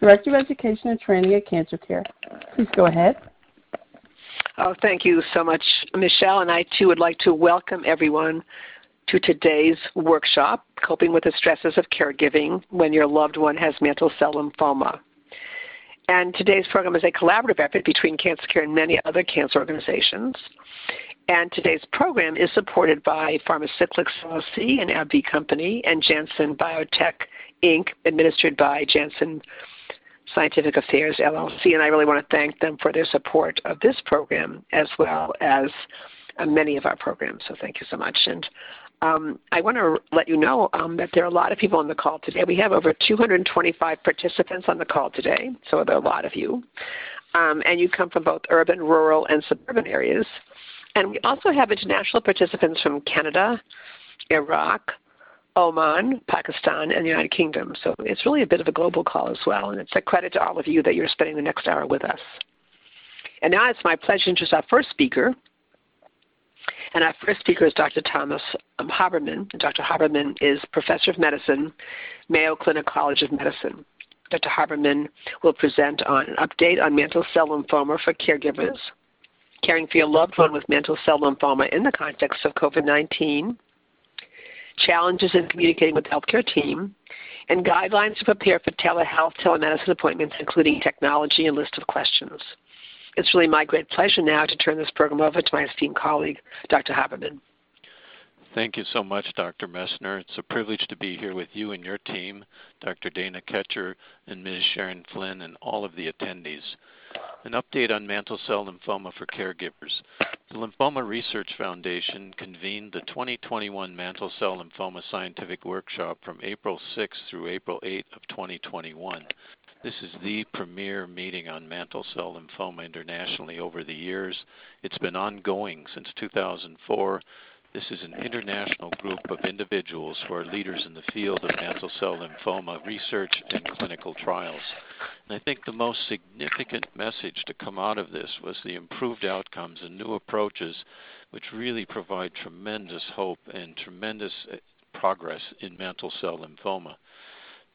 Director of Education and Training at Cancer Care. Please go ahead. Oh, thank you so much, Michelle. And I too would like to welcome everyone to today's workshop, Coping with the Stresses of Caregiving When Your Loved One Has Mantle Cell Lymphoma. And today's program is a collaborative effort between Cancer Care and many other cancer organizations. And today's program is supported by Pharmacyclics LLC, an AbbVie company, and Janssen Biotech Inc., administered by Janssen Scientific Affairs LLC. And I really want to thank them for their support of this program as well as uh, many of our programs. So thank you so much. And um, I want to let you know um, that there are a lot of people on the call today. We have over 225 participants on the call today, so there are a lot of you. Um, and you come from both urban, rural, and suburban areas. And we also have international participants from Canada, Iraq, Oman, Pakistan, and the United Kingdom. So it's really a bit of a global call as well. And it's a credit to all of you that you're spending the next hour with us. And now it's my pleasure to introduce our first speaker. And our first speaker is Dr. Thomas um, Habermann. Dr. Habermann is Professor of Medicine, Mayo Clinic College of Medicine. Dr. Habermann will present on an update on mantle cell lymphoma for caregivers caring for your loved one with mantle cell lymphoma in the context of COVID 19, challenges in communicating with the healthcare team, and guidelines to prepare for telehealth, telemedicine appointments, including technology and list of questions. It's really my great pleasure now to turn this program over to my esteemed colleague, Dr. Habermann. Thank you so much, Dr. Messner. It's a privilege to be here with you and your team, Dr. Dana Ketcher and Ms. Sharon Flynn, and all of the attendees. An update on mantle cell lymphoma for caregivers. The Lymphoma Research Foundation convened the 2021 Mantle Cell Lymphoma Scientific Workshop from April 6 through April 8 of 2021. This is the premier meeting on mantle cell lymphoma internationally over the years. It's been ongoing since 2004 this is an international group of individuals who are leaders in the field of mantle cell lymphoma research and clinical trials. And I think the most significant message to come out of this was the improved outcomes and new approaches, which really provide tremendous hope and tremendous uh, progress in mantle cell lymphoma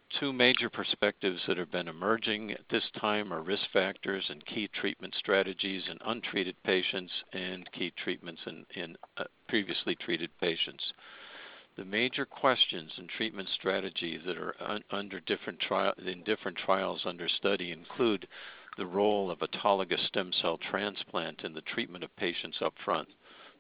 two major perspectives that have been emerging at this time are risk factors and key treatment strategies in untreated patients and key treatments in, in uh, previously treated patients. The major questions and treatment strategies that are un, under different in different trials under study include the role of autologous stem cell transplant in the treatment of patients up front,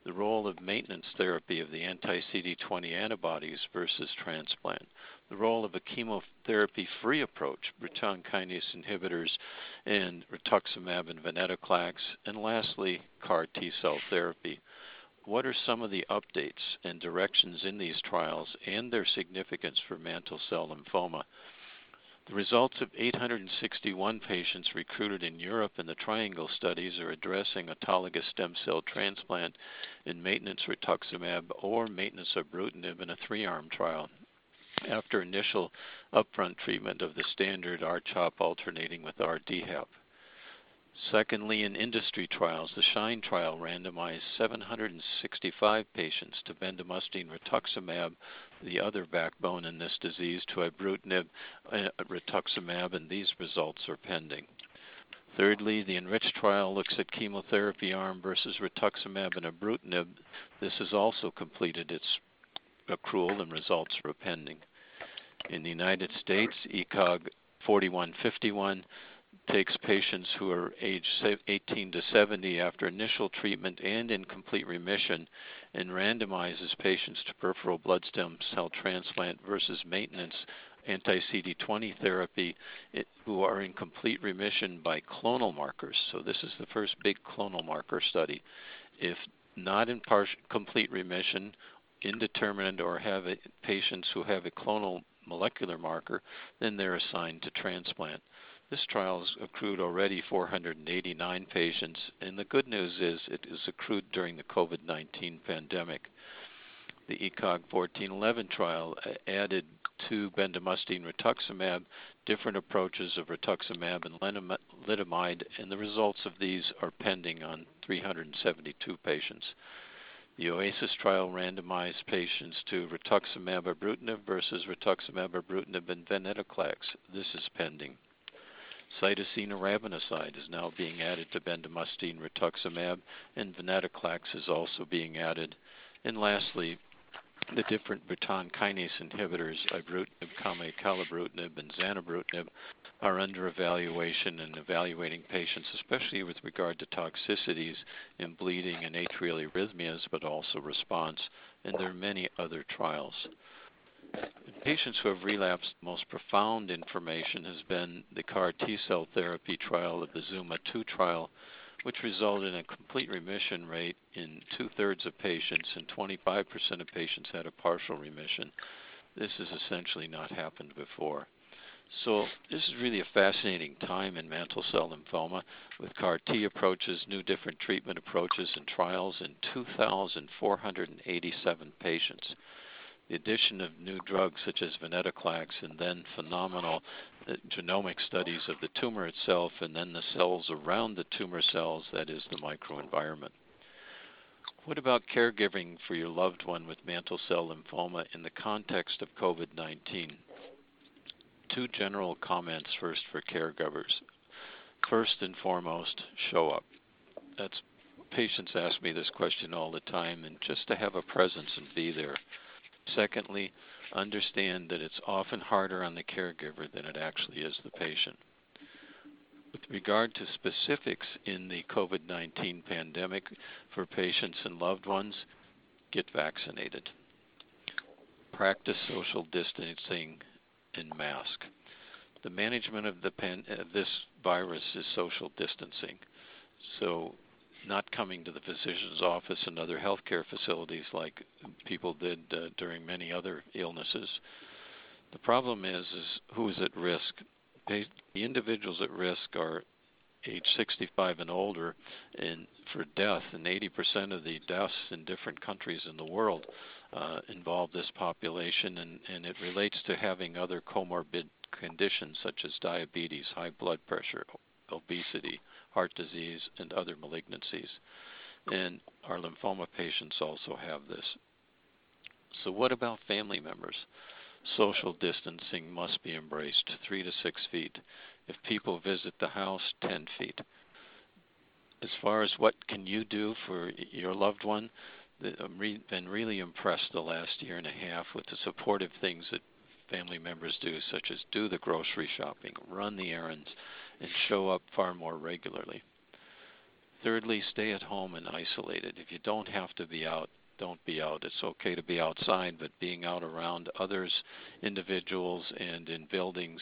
the role of maintenance therapy of the anti CD20 antibodies versus transplant, the role of a chemotherapy free approach, Bruton kinase inhibitors, and rituximab and venetoclax, and lastly, CAR T cell therapy. What are some of the updates and directions in these trials and their significance for mantle cell lymphoma? The results of 861 patients recruited in Europe in the Triangle studies are addressing autologous stem cell transplant in maintenance rituximab or maintenance ibrutinib in a three-arm trial after initial upfront treatment of the standard R-CHOP alternating with R-DHAP. Secondly, in industry trials, the SHINE trial randomized 765 patients to bendamustine rituximab, the other backbone in this disease, to ibrutinib uh, rituximab, and these results are pending. Thirdly, the ENRICH trial looks at chemotherapy arm versus rituximab and ibrutinib. This has also completed its accrual and results are pending. In the United States, ECOG 4151 takes patients who are age 18 to 70 after initial treatment and in complete remission and randomizes patients to peripheral blood stem cell transplant versus maintenance anti CD20 therapy who are in complete remission by clonal markers. So, this is the first big clonal marker study. If not in partial, complete remission, indeterminate, or have a, patients who have a clonal molecular marker, then they're assigned to transplant. This trial has accrued already 489 patients, and the good news is it is accrued during the COVID 19 pandemic. The ECOG 1411 trial added to bendamustine rituximab different approaches of rituximab and lenalidomide, and the results of these are pending on 372 patients. The OASIS trial randomized patients to rituximab ibrutinib versus rituximab ibrutinib and venetoclax. This is pending. Cytosine arabinoside is now being added to bendamustine rituximab, and venetoclax is also being added. And lastly, the different Bruton kinase inhibitors, ibrutinib, acalabrutinib, and zanubrutinib, are under evaluation and evaluating patients, especially with regard to toxicities and bleeding and atrial arrhythmias, but also response. And there are many other trials. Patients who have relapsed, the most profound information has been the CAR T cell therapy trial of the ZUMA 2 trial, which resulted in a complete remission rate in two thirds of patients, and 25% of patients had a partial remission. This has essentially not happened before. So this is really a fascinating time in mantle cell lymphoma with CAR T approaches, new different treatment approaches and trials in 2,487 patients the addition of new drugs such as venetoclax and then phenomenal uh, genomic studies of the tumor itself and then the cells around the tumor cells, that is the microenvironment. What about caregiving for your loved one with mantle cell lymphoma in the context of COVID 19? Two general comments first for caregivers. First and foremost, show up. That's patients ask me this question all the time, and just to have a presence and be there Secondly, understand that it's often harder on the caregiver than it actually is the patient. With regard to specifics in the COVID 19 pandemic for patients and loved ones, get vaccinated. Practice social distancing and mask. The management of, the pan, of this virus is social distancing. So not coming to the physician's office and other healthcare facilities like people did uh, during many other illnesses. The problem is, is who is at risk? They, the individuals at risk are age 65 and older and for death, and 80% of the deaths in different countries in the world uh, involve this population, and, and it relates to having other comorbid conditions such as diabetes, high blood pressure, obesity, heart disease, and other malignancies. And our lymphoma patients also have this. So, what about family members? Social distancing must be embraced, three to six feet. If people visit the house, 10 feet. As far as what can you do for your loved one, I've been really impressed the last year and a half with the supportive things that family members do, such as do the grocery shopping, run the errands, and show up far more regularly. Thirdly, stay at home and isolated. If you don't have to be out, don't be out. It's okay to be outside, but being out around others, individuals, and in buildings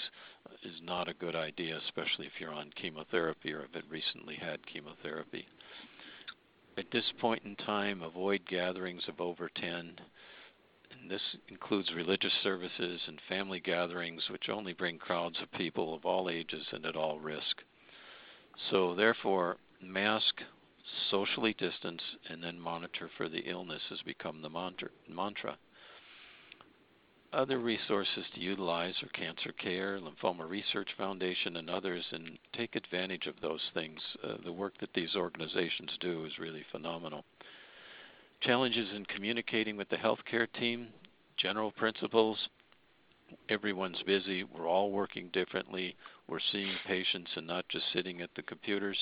is not a good idea, especially if you're on chemotherapy or have recently had chemotherapy. At this point in time, avoid gatherings of over 10 and this includes religious services and family gatherings, which only bring crowds of people of all ages and at all risk. So, therefore, mask, socially distance, and then monitor for the illness has become the mantra. Other resources to utilize are Cancer Care, Lymphoma Research Foundation, and others, and take advantage of those things. Uh, the work that these organizations do is really phenomenal. Challenges in communicating with the healthcare team, general principles. Everyone's busy. We're all working differently. We're seeing patients and not just sitting at the computers.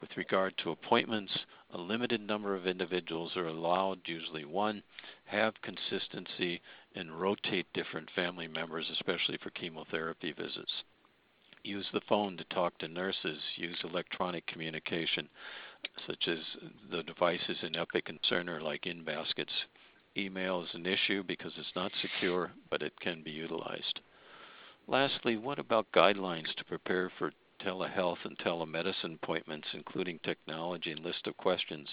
With regard to appointments, a limited number of individuals are allowed, usually one. Have consistency and rotate different family members, especially for chemotherapy visits. Use the phone to talk to nurses. Use electronic communication such as the devices in Epic and Cerner like in baskets. Email is an issue because it's not secure, but it can be utilized. Lastly, what about guidelines to prepare for telehealth and telemedicine appointments, including technology and list of questions?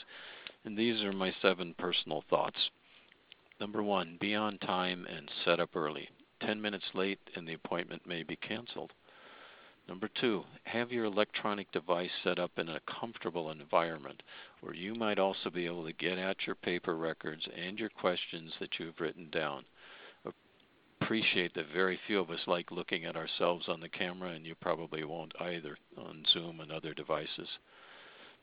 And these are my seven personal thoughts. Number one, be on time and set up early. 10 minutes late and the appointment may be canceled. Number two, have your electronic device set up in a comfortable environment where you might also be able to get at your paper records and your questions that you've written down. Appreciate that very few of us like looking at ourselves on the camera, and you probably won't either on Zoom and other devices.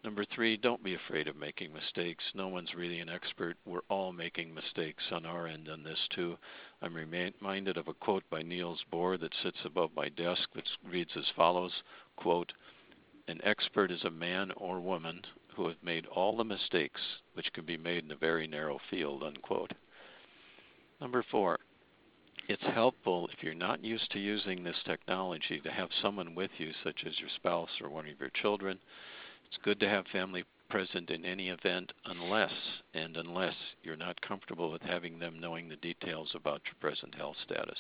Number three, don't be afraid of making mistakes. No one's really an expert. We're all making mistakes on our end on this too. I'm reminded of a quote by Niels Bohr that sits above my desk that reads as follows, quote, an expert is a man or woman who have made all the mistakes which can be made in a very narrow field, unquote. Number four, it's helpful if you're not used to using this technology to have someone with you, such as your spouse or one of your children, it's good to have family present in any event unless and unless you're not comfortable with having them knowing the details about your present health status.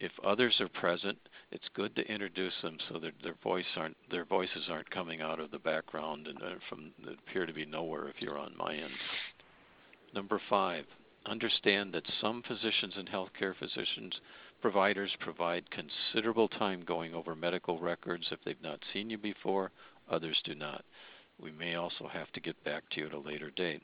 If others are present, it's good to introduce them so that their voice aren't their voices aren't coming out of the background and uh, from appear to be nowhere if you're on my end. Number five, understand that some physicians and healthcare physicians providers provide considerable time going over medical records if they've not seen you before others do not. We may also have to get back to you at a later date.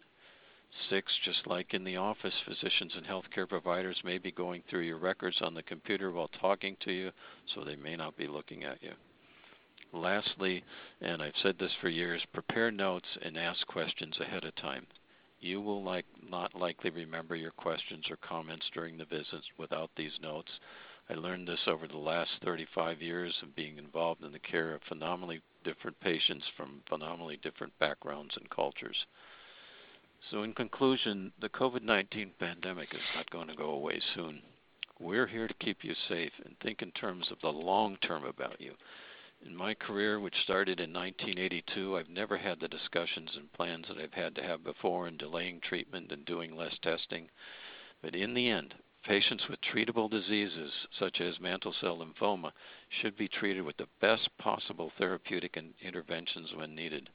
Six, just like in the office, physicians and healthcare providers may be going through your records on the computer while talking to you, so they may not be looking at you. Lastly, and I've said this for years, prepare notes and ask questions ahead of time. You will like, not likely remember your questions or comments during the visits without these notes. I learned this over the last 35 years of being involved in the care of phenomenally different patients from phenomenally different backgrounds and cultures. So, in conclusion, the COVID 19 pandemic is not going to go away soon. We're here to keep you safe and think in terms of the long term about you. In my career, which started in 1982, I've never had the discussions and plans that I've had to have before in delaying treatment and doing less testing. But in the end, Patients with treatable diseases, such as mantle cell lymphoma, should be treated with the best possible therapeutic interventions when needed.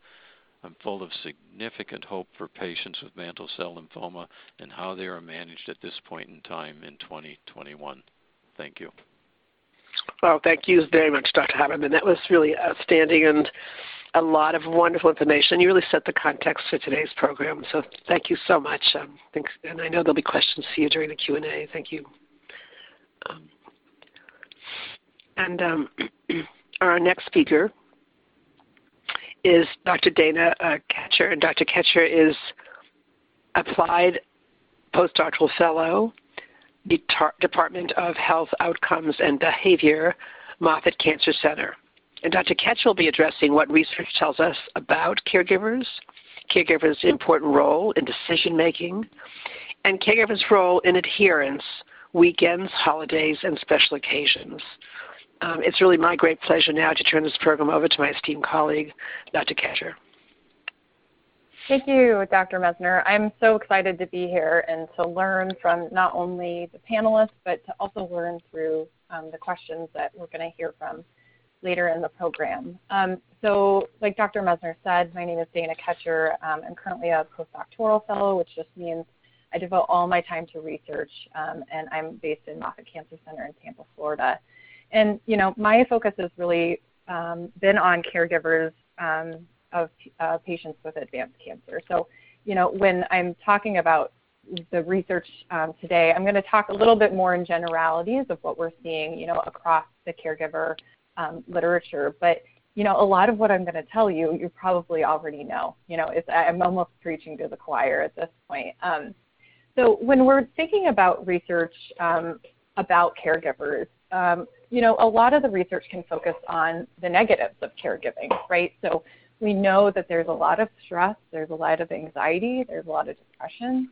I'm full of significant hope for patients with mantle cell lymphoma and how they are managed at this point in time in 2021. Thank you. Well, thank you very much, Dr. Habermann. That was really outstanding and a lot of wonderful information. You really set the context for today's program, so thank you so much. Um, thanks, and I know there'll be questions for you during the Q and A. Thank you. Um, and um, our next speaker is Dr. Dana uh, Ketcher, and Dr. Ketcher is applied postdoctoral fellow, Department of Health Outcomes and Behavior, Moffitt Cancer Center. And Dr. Ketch will be addressing what research tells us about caregivers, caregivers' important role in decision making, and caregivers' role in adherence, weekends, holidays, and special occasions. Um, it's really my great pleasure now to turn this program over to my esteemed colleague, Dr. Ketcher. Thank you, Dr. Messner. I'm so excited to be here and to learn from not only the panelists, but to also learn through um, the questions that we're going to hear from later in the program. Um, so like Dr. Messner said, my name is Dana Ketcher. Um, I'm currently a postdoctoral fellow, which just means I devote all my time to research, um, and I'm based in Moffitt Cancer Center in Tampa, Florida. And you know, my focus has really um, been on caregivers um, of uh, patients with advanced cancer. So, you know, when I'm talking about the research um, today, I'm going to talk a little bit more in generalities of what we're seeing, you know, across the caregiver um, literature. But you know, a lot of what I'm going to tell you, you probably already know. You know, it's, I'm almost preaching to the choir at this point. Um, so when we're thinking about research um, about caregivers, um, you know, a lot of the research can focus on the negatives of caregiving, right? So we know that there's a lot of stress, there's a lot of anxiety, there's a lot of depression.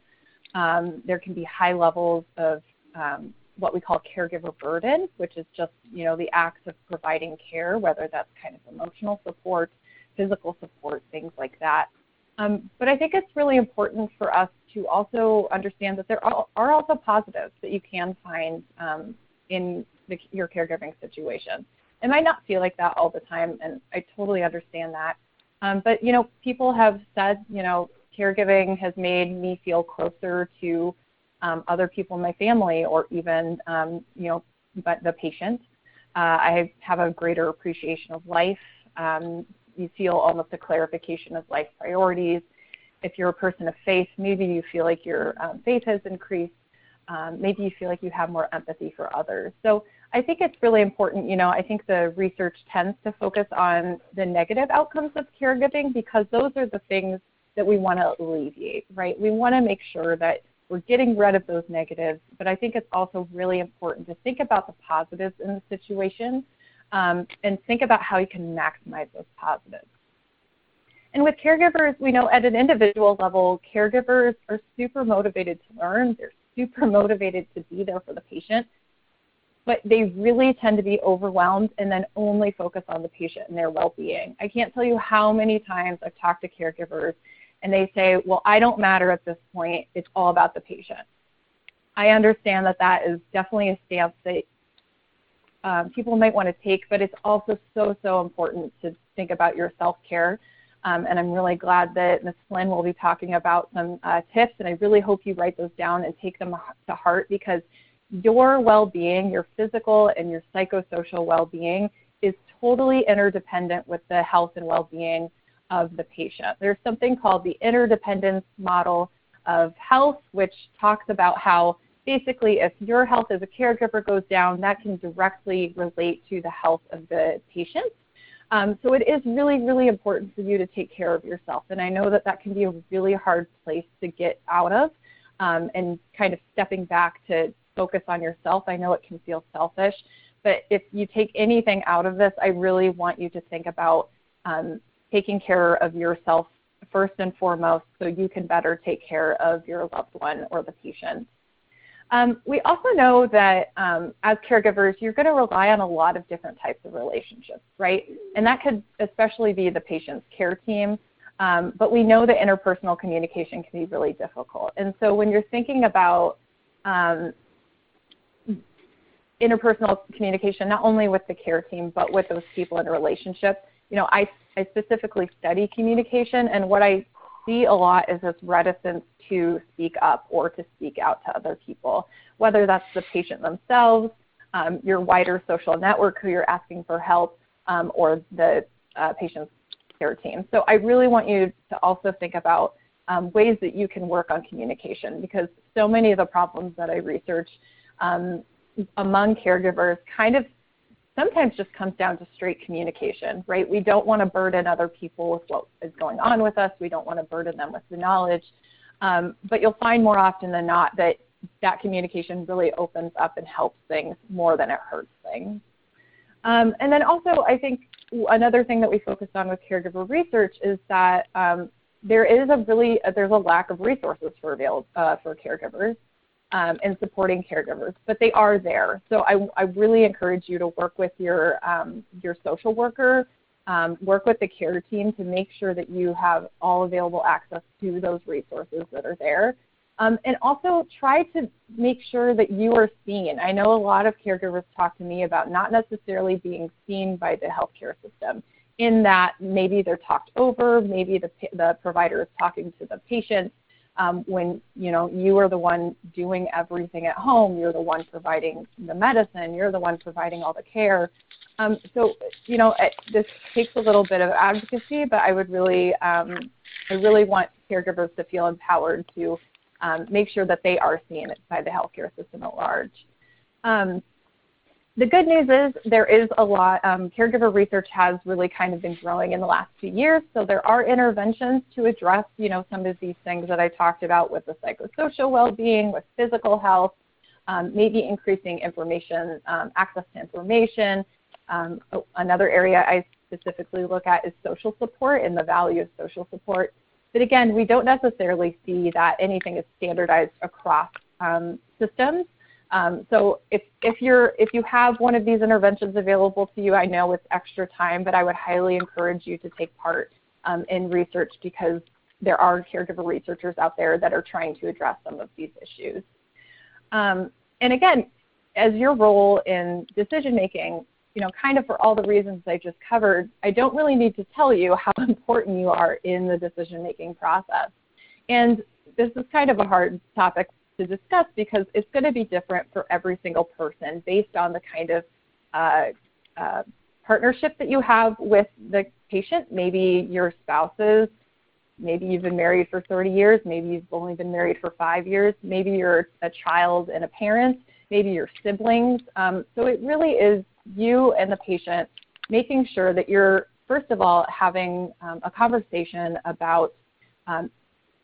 Um, there can be high levels of um, what we call caregiver burden, which is just you know the acts of providing care, whether that's kind of emotional support, physical support, things like that. Um, but I think it's really important for us to also understand that there are, also positives that you can find um, in the, your caregiving situation. It might not feel like that all the time, and I totally understand that. Um, but you know, people have said, you know, caregiving has made me feel closer to um, other people in my family or even um, you know but the patient. Uh, I have a greater appreciation of life. Um, you feel almost a clarification of life priorities. If you're a person of faith, maybe you feel like your um, faith has increased. Um, maybe you feel like you have more empathy for others. So I think it's really important. You know, I think the research tends to focus on the negative outcomes of caregiving because those are the things that we want to alleviate, right? We want to make sure that we're getting rid of those negatives, but I think it's also really important to think about the positives in the situation um, and think about how you can maximize those positives. And with caregivers, we know at an individual level, caregivers are super motivated to learn. They're super motivated to be there for the patient, but they really tend to be overwhelmed and then only focus on the patient and their well-being. I can't tell you how many times I've talked to caregivers and they say, well, I don't matter at this point. It's all about the patient. I understand that that is definitely a stance that um, people might want to take, but it's also so, so important to think about your self-care. Um, and I'm really glad that Ms. Flynn will be talking about some uh, tips, and I really hope you write those down and take them to heart because your well-being, your physical and your psychosocial well-being is totally interdependent with the health and well-being of the patient. There's something called the interdependence model of health, which talks about how basically if your health as a caregiver goes down, that can directly relate to the health of the patient. Um, so it is really, really important for you to take care of yourself. And I know that that can be a really hard place to get out of um, and kind of stepping back to focus on yourself. I know it can feel selfish, but if you take anything out of this, I really want you to think about um, taking care of yourself first and foremost so you can better take care of your loved one or the patient. Um, we also know that um, as caregivers, you're going to rely on a lot of different types of relationships, right? And that could especially be the patient's care team. Um, but we know that interpersonal communication can be really difficult. And so when you're thinking about um, interpersonal communication, not only with the care team, but with those people in a relationship, you know, I I specifically study communication, and what I see a lot is this reticence to speak up or to speak out to other people, whether that's the patient themselves, um, your wider social network who you're asking for help, um, or the uh, patient's care team. So I really want you to also think about um, ways that you can work on communication because so many of the problems that I research um, among caregivers kind of sometimes just comes down to straight communication, right? We don't want to burden other people with what is going on with us. We don't want to burden them with the knowledge. Um, but you'll find more often than not that that communication really opens up and helps things more than it hurts things. Um, and then also, I think another thing that we focused on with caregiver research is that um, there is a really there's a lack of resources for avail- uh, for caregivers um, and supporting caregivers, but they are there. So I, I really encourage you to work with your, um, your social worker, um, work with the care team to make sure that you have all available access to those resources that are there. Um, and also try to make sure that you are seen. I know a lot of caregivers talk to me about not necessarily being seen by the healthcare system in that maybe they're talked over, maybe the, the provider is talking to the patient, um, when you know you are the one doing everything at home you're the one providing the medicine you're the one providing all the care. Um, so you know it, this takes a little bit of advocacy but i would really um, i really want caregivers to feel empowered to um, make sure that they are seen by the healthcare system at large. Um, the good news is there is a lot, um, caregiver research has really kind of been growing in the last few years. So there are interventions to address, you know, some of these things that I talked about with the psychosocial well-being, with physical health, um, maybe increasing information, um, access to information. Um, oh, another area I specifically look at is social support and the value of social support. But again, we don't necessarily see that anything is standardized across um, systems. Um, so if, if, you're, if you have one of these interventions available to you, I know it's extra time, but I would highly encourage you to take part um, in research because there are caregiver researchers out there that are trying to address some of these issues. Um, and again, as your role in decision making, you know, kind of for all the reasons I just covered, I don't really need to tell you how important you are in the decision making process. And this is kind of a hard topic to discuss because it's going to be different for every single person based on the kind of uh, uh, partnership that you have with the patient. Maybe your spouses, maybe you've been married for 30 years, maybe you've only been married for five years, maybe you're a child and a parent, maybe your siblings. Um, so it really is you and the patient making sure that you're, first of all, having um, a conversation about um,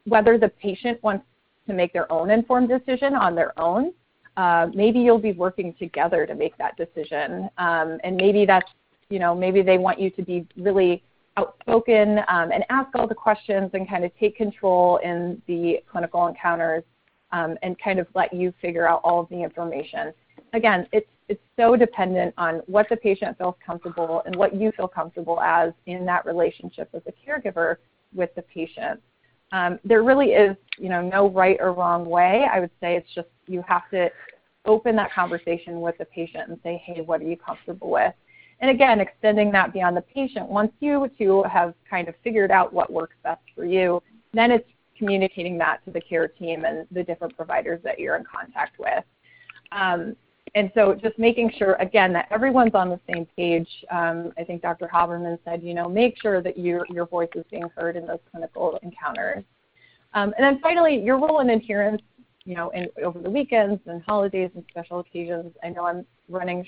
whether the patient wants to make their own informed decision on their own. Uh, maybe you'll be working together to make that decision. Um, and maybe that's, you know, maybe they want you to be really outspoken um, and ask all the questions and kind of take control in the clinical encounters um, and kind of let you figure out all of the information. Again, it's it's so dependent on what the patient feels comfortable and what you feel comfortable as in that relationship as a caregiver with the patient. Um, there really is, you know, no right or wrong way. I would say it's just you have to open that conversation with the patient and say, hey, what are you comfortable with? And again, extending that beyond the patient, once you two have kind of figured out what works best for you, then it's communicating that to the care team and the different providers that you're in contact with. Um, and so just making sure, again, that everyone's on the same page. Um, I think Dr. Habermann said, you know, make sure that your, your voice is being heard in those clinical encounters. Um, and then finally, your role in adherence, you know, in, over the weekends and holidays and special occasions. I know I'm running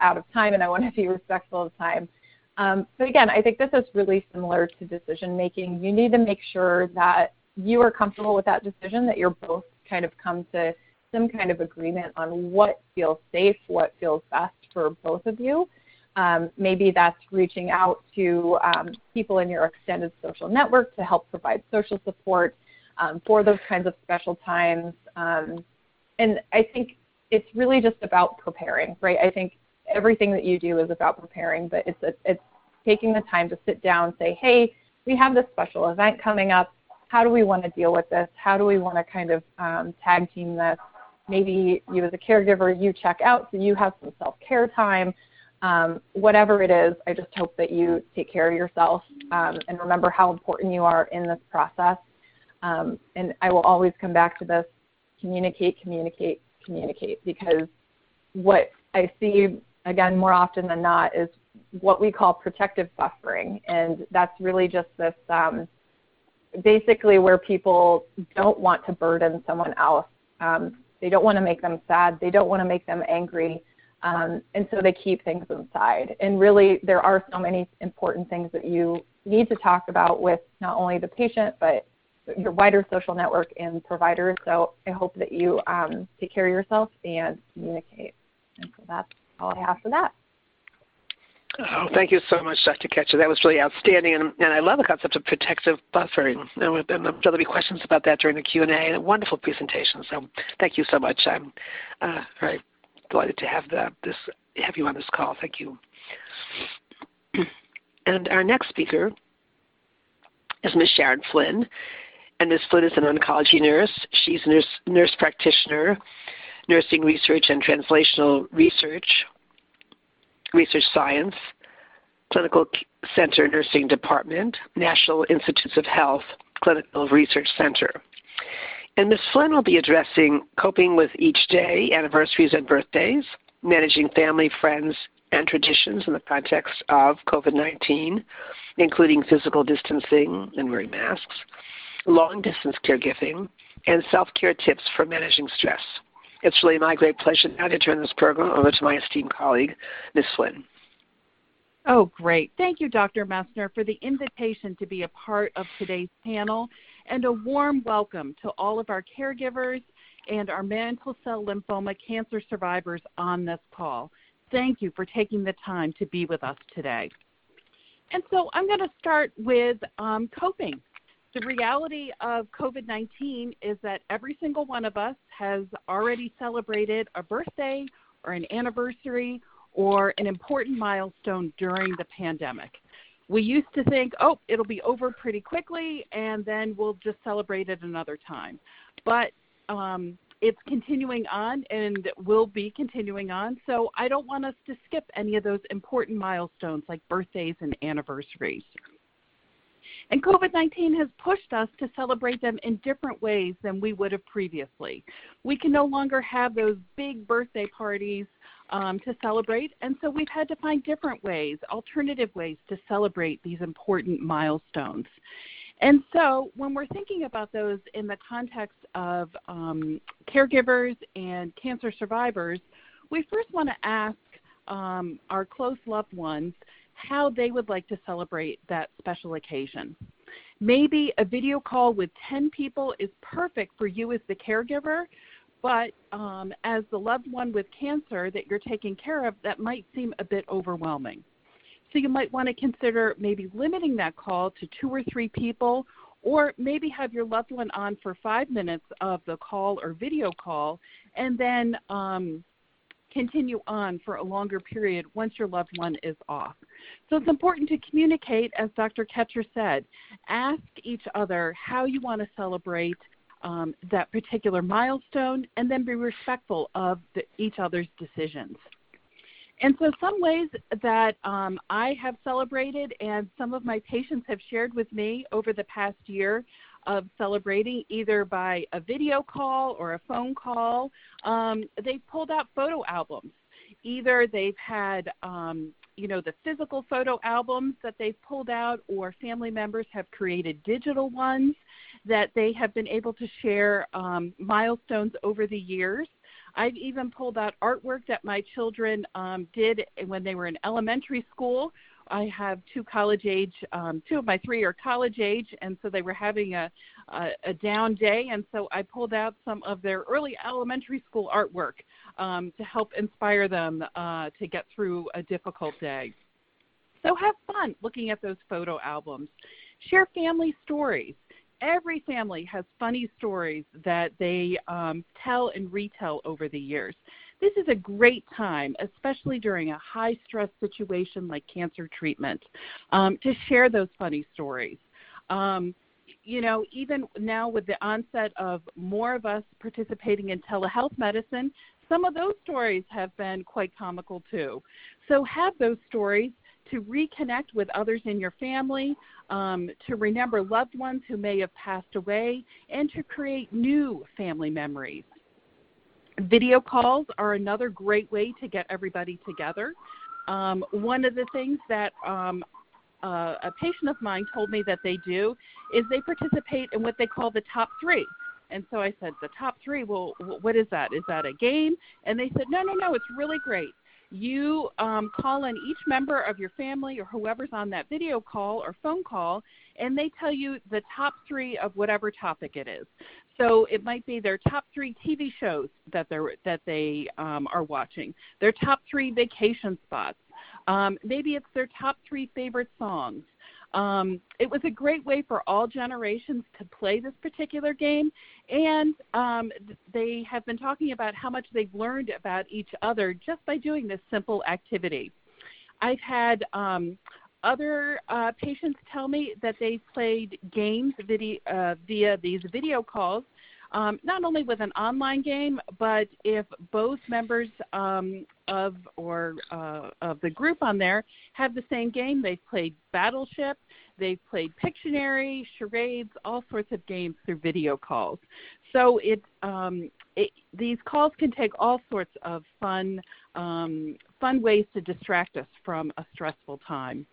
out of time and I want to be respectful of time. Um, but again, I think this is really similar to decision making. You need to make sure that you are comfortable with that decision, that you're both kind of come to some kind of agreement on what feels safe, what feels best for both of you. Um, maybe that's reaching out to um, people in your extended social network to help provide social support um, for those kinds of special times. Um, and I think it's really just about preparing, right? I think everything that you do is about preparing, but it's a, it's taking the time to sit down, and say, hey, we have this special event coming up how do we want to deal with this? How do we want to kind of um, tag team this? Maybe you as a caregiver, you check out so you have some self-care time. Um, whatever it is, I just hope that you take care of yourself um, and remember how important you are in this process. Um, and I will always come back to this, communicate, communicate, communicate, because what I see, again, more often than not is what we call protective buffering. And that's really just this um, basically where people don't want to burden someone else. Um, they don't want to make them sad. They don't want to make them angry. Um, and so they keep things inside. And really, there are so many important things that you need to talk about with not only the patient, but your wider social network and providers. So I hope that you um, take care of yourself and communicate. And so that's all I have for that. Oh, thank you so much, Dr. Ketcher. That was really outstanding, and, and I love the concept of protective buffering. And, and there'll be questions about that during the Q and A. And a wonderful presentation. So, thank you so much. I'm uh, very delighted to have the, this have you on this call. Thank you. And our next speaker is Ms. Sharon Flynn, and Ms. Flynn is an oncology nurse. She's a nurse, nurse practitioner, nursing research and translational research Research Science, Clinical Center Nursing Department, National Institutes of Health, Clinical Research Center. And Ms. Flynn will be addressing coping with each day, anniversaries, and birthdays, managing family, friends, and traditions in the context of COVID 19, including physical distancing and wearing masks, long distance caregiving, and self care tips for managing stress. It's really my great pleasure now to turn this program over to my esteemed colleague, Ms. Flynn. Oh, great. Thank you, Dr. Messner, for the invitation to be a part of today's panel and a warm welcome to all of our caregivers and our mantle cell lymphoma cancer survivors on this call. Thank you for taking the time to be with us today. And so I'm going to start with um, coping the reality of COVID 19 is that every single one of us has already celebrated a birthday or an anniversary or an important milestone during the pandemic. We used to think, oh, it'll be over pretty quickly and then we'll just celebrate it another time. But um, it's continuing on and will be continuing on. So I don't want us to skip any of those important milestones like birthdays and anniversaries. And COVID 19 has pushed us to celebrate them in different ways than we would have previously. We can no longer have those big birthday parties um, to celebrate, and so we've had to find different ways, alternative ways to celebrate these important milestones. And so, when we're thinking about those in the context of um, caregivers and cancer survivors, we first want to ask um, our close loved ones how they would like to celebrate that special occasion. Maybe a video call with 10 people is perfect for you as the caregiver, but um, as the loved one with cancer that you're taking care of, that might seem a bit overwhelming. So you might want to consider maybe limiting that call to two or three people, or maybe have your loved one on for five minutes of the call or video call, and then um, continue on for a longer period once your loved one is off. So it's important to communicate, as Dr. Ketcher said. Ask each other how you want to celebrate um, that particular milestone, and then be respectful of the, each other's decisions. And so, some ways that um, I have celebrated, and some of my patients have shared with me over the past year of celebrating either by a video call or a phone call, um, they've pulled out photo albums. Either they've had um, you know the physical photo albums that they've pulled out or family members have created digital ones that they have been able to share um, milestones over the years I've even pulled out artwork that my children um, did when they were in elementary school. I have two college age, um, two of my three are college age, and so they were having a, a, a down day, and so I pulled out some of their early elementary school artwork um, to help inspire them uh, to get through a difficult day. So have fun looking at those photo albums. Share family stories every family has funny stories that they um, tell and retell over the years. This is a great time, especially during a high stress situation like cancer treatment, um, to share those funny stories. Um, you know, even now with the onset of more of us participating in telehealth medicine, some of those stories have been quite comical too. So have those stories to reconnect with others in your family, um, to remember loved ones who may have passed away, and to create new family memories. Video calls are another great way to get everybody together. Um, one of the things that um, uh, a patient of mine told me that they do is they participate in what they call the top three. And so I said, the top three, well, what is that? Is that a game? And they said, no, no, no, it's really great you um, call in each member of your family or whoever's on that video call or phone call, and they tell you the top three of whatever topic it is. So it might be their top three TV shows that they're that they um, are watching, their top three vacation spots. Um, maybe it's their top three favorite songs. Um, it was a great way for all generations to play this particular game, and um, they have been talking about how much they've learned about each other just by doing this simple activity. I've had um, other uh, patients tell me that they played games video, uh, via these video calls um, not only with an online game, but if both members um, of or uh, of the group on there have the same game, they've played Battleship, they've played Pictionary, charades, all sorts of games through video calls. So it, um, it these calls can take all sorts of fun um, fun ways to distract us from a stressful time.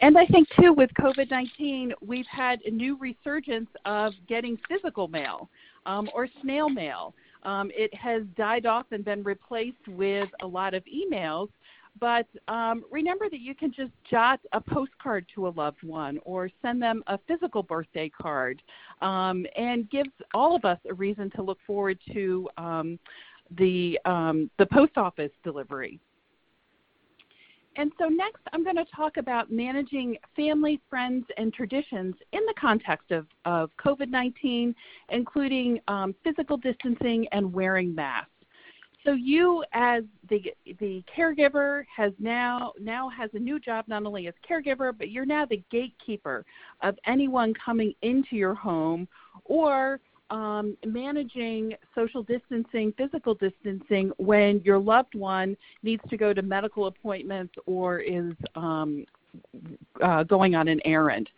And I think, too, with COVID 19, we've had a new resurgence of getting physical mail um, or snail mail. Um, it has died off and been replaced with a lot of emails. But um, remember that you can just jot a postcard to a loved one or send them a physical birthday card um, and gives all of us a reason to look forward to um, the, um, the post office delivery. And so, next, I'm going to talk about managing family, friends, and traditions in the context of, of COVID 19, including um, physical distancing and wearing masks. So you, as the the caregiver, has now now has a new job not only as caregiver, but you're now the gatekeeper of anyone coming into your home or um, managing social distancing, physical distancing, when your loved one needs to go to medical appointments or is um, uh, going on an errand.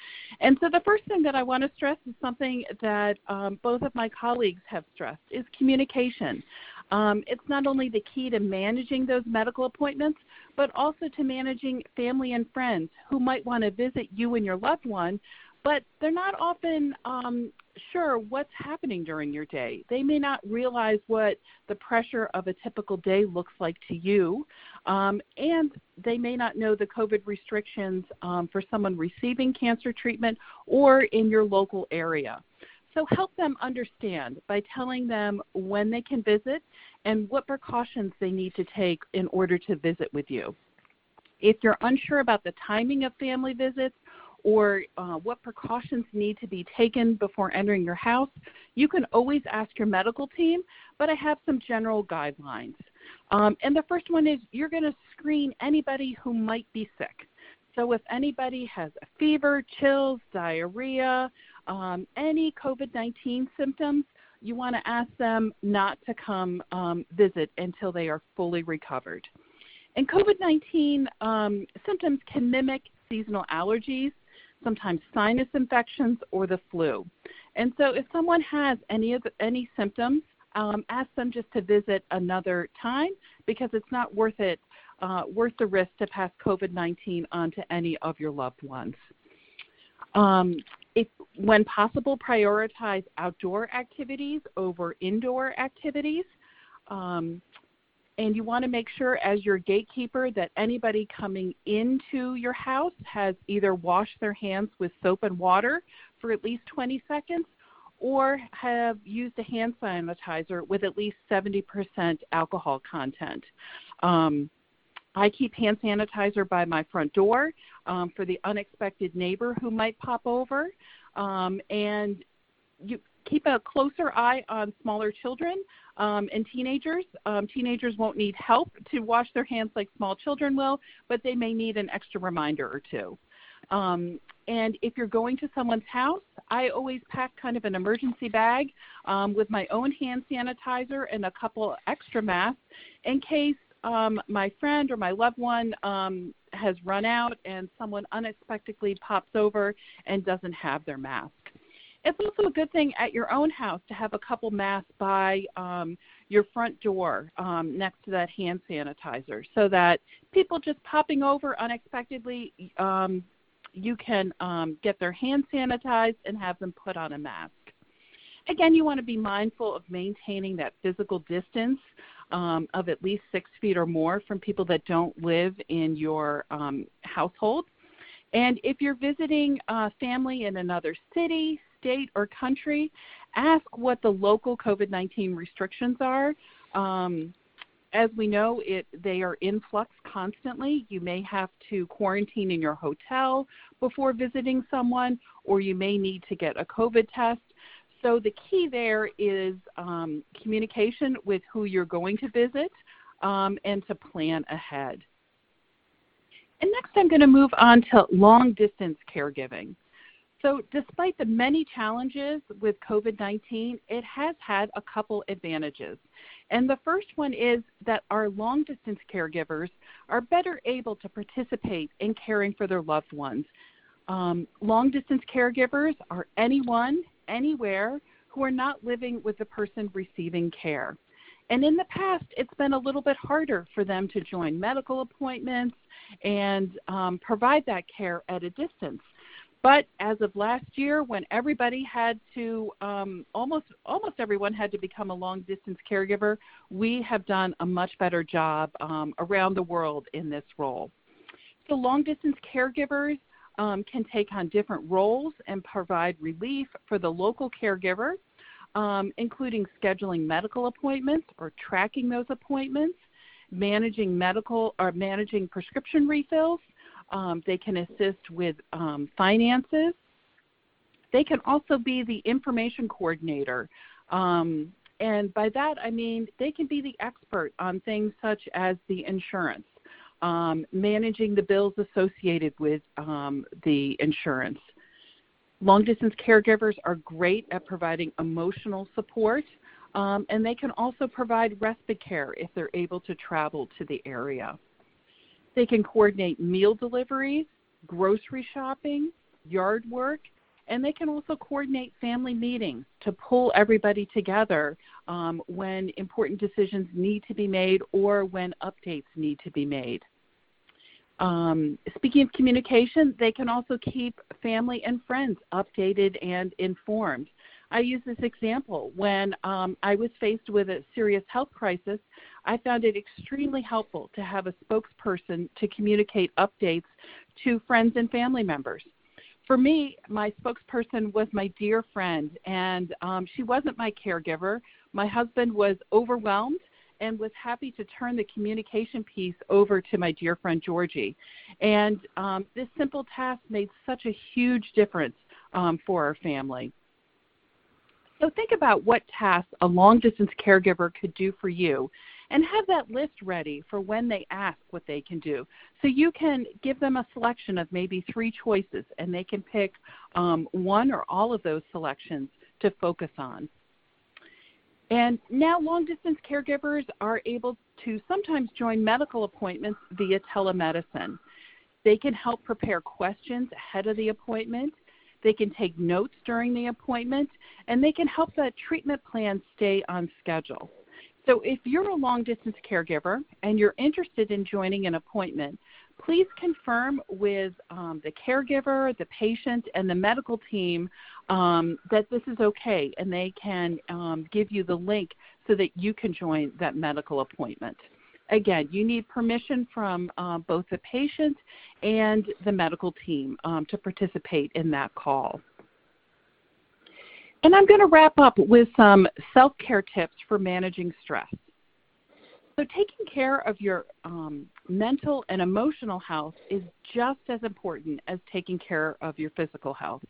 And so the first thing that I want to stress is something that um, both of my colleagues have stressed is communication. Um, it's not only the key to managing those medical appointments, but also to managing family and friends who might want to visit you and your loved one, but they're not often um, sure what's happening during your day. They may not realize what the pressure of a typical day looks like to you, um, and they may not know the COVID restrictions um, for someone receiving cancer treatment or in your local area. So help them understand by telling them when they can visit and what precautions they need to take in order to visit with you. If you're unsure about the timing of family visits or uh, what precautions need to be taken before entering your house, you can always ask your medical team, but I have some general guidelines. Um, and the first one is you're going to screen anybody who might be sick. So if anybody has a fever, chills, diarrhea, um, any COVID 19 symptoms, you want to ask them not to come um, visit until they are fully recovered. And COVID 19 um, symptoms can mimic seasonal allergies, sometimes sinus infections, or the flu. And so, if someone has any of the, any symptoms, um, ask them just to visit another time because it's not worth it, uh, worth the risk to pass COVID 19 on to any of your loved ones. Um, if, when possible, prioritize outdoor activities over indoor activities. Um, and you want to make sure, as your gatekeeper, that anybody coming into your house has either washed their hands with soap and water for at least 20 seconds or have used a hand sanitizer with at least 70% alcohol content. Um, I keep hand sanitizer by my front door um, for the unexpected neighbor who might pop over. Um, and you keep a closer eye on smaller children um, and teenagers. Um, teenagers won't need help to wash their hands like small children will, but they may need an extra reminder or two. Um, and if you're going to someone's house, I always pack kind of an emergency bag um, with my own hand sanitizer and a couple extra masks in case um, my friend or my loved one um, has run out and someone unexpectedly pops over and doesn't have their mask. It's also a good thing at your own house to have a couple masks by um, your front door um, next to that hand sanitizer so that people just popping over unexpectedly, um, you can um, get their hands sanitized and have them put on a mask. Again, you want to be mindful of maintaining that physical distance um, of at least six feet or more from people that don't live in your um, household. And if you're visiting a family in another city, state, or country, ask what the local COVID 19 restrictions are. Um, as we know, it, they are in flux constantly. You may have to quarantine in your hotel before visiting someone, or you may need to get a COVID test. So the key there is um, communication with who you're going to visit um, and to plan ahead. And next, I'm going to move on to long distance caregiving. So, despite the many challenges with COVID 19, it has had a couple advantages. And the first one is that our long distance caregivers are better able to participate in caring for their loved ones. Um, long distance caregivers are anyone anywhere who are not living with the person receiving care. And in the past, it's been a little bit harder for them to join medical appointments and um, provide that care at a distance. But as of last year, when everybody had to um, almost almost everyone had to become a long distance caregiver, we have done a much better job um, around the world in this role. So long distance caregivers um, can take on different roles and provide relief for the local caregiver, um, including scheduling medical appointments or tracking those appointments, managing medical or managing prescription refills. Um, they can assist with um, finances. They can also be the information coordinator. Um, and by that, I mean they can be the expert on things such as the insurance um, managing the bills associated with um, the insurance. Long distance caregivers are great at providing emotional support, um, and they can also provide respite care if they're able to travel to the area. They can coordinate meal deliveries, grocery shopping, yard work, And they can also coordinate family meetings to pull everybody together um, when important decisions need to be made or when updates need to be made. Um, speaking of communication, they can also keep family and friends updated and informed. I use this example. When um, I was faced with a serious health crisis, I found it extremely helpful to have a spokesperson to communicate updates to friends and family members. For me, my spokesperson was my dear friend, and um, she wasn't my caregiver. My husband was overwhelmed and was happy to turn the communication piece over to my dear friend Georgie. And um, this simple task made such a huge difference um, for our family. So think about what tasks a long distance caregiver could do for you and have that list ready for when they ask what they can do. So you can give them a selection of maybe three choices and they can pick um, one or all of those selections to focus on. And now long distance caregivers are able to sometimes join medical appointments via telemedicine. They can help prepare questions ahead of the appointment they can take notes during the appointment, and they can help that treatment plan stay on schedule. So, if you're a long distance caregiver and you're interested in joining an appointment, please confirm with um, the caregiver, the patient, and the medical team um, that this is okay, and they can um, give you the link so that you can join that medical appointment. Again, you need permission from uh, both the patient and the medical team um, to participate in that call. And I'm going to wrap up with some self care tips for managing stress. So, taking care of your um, mental and emotional health is just as important as taking care of your physical health.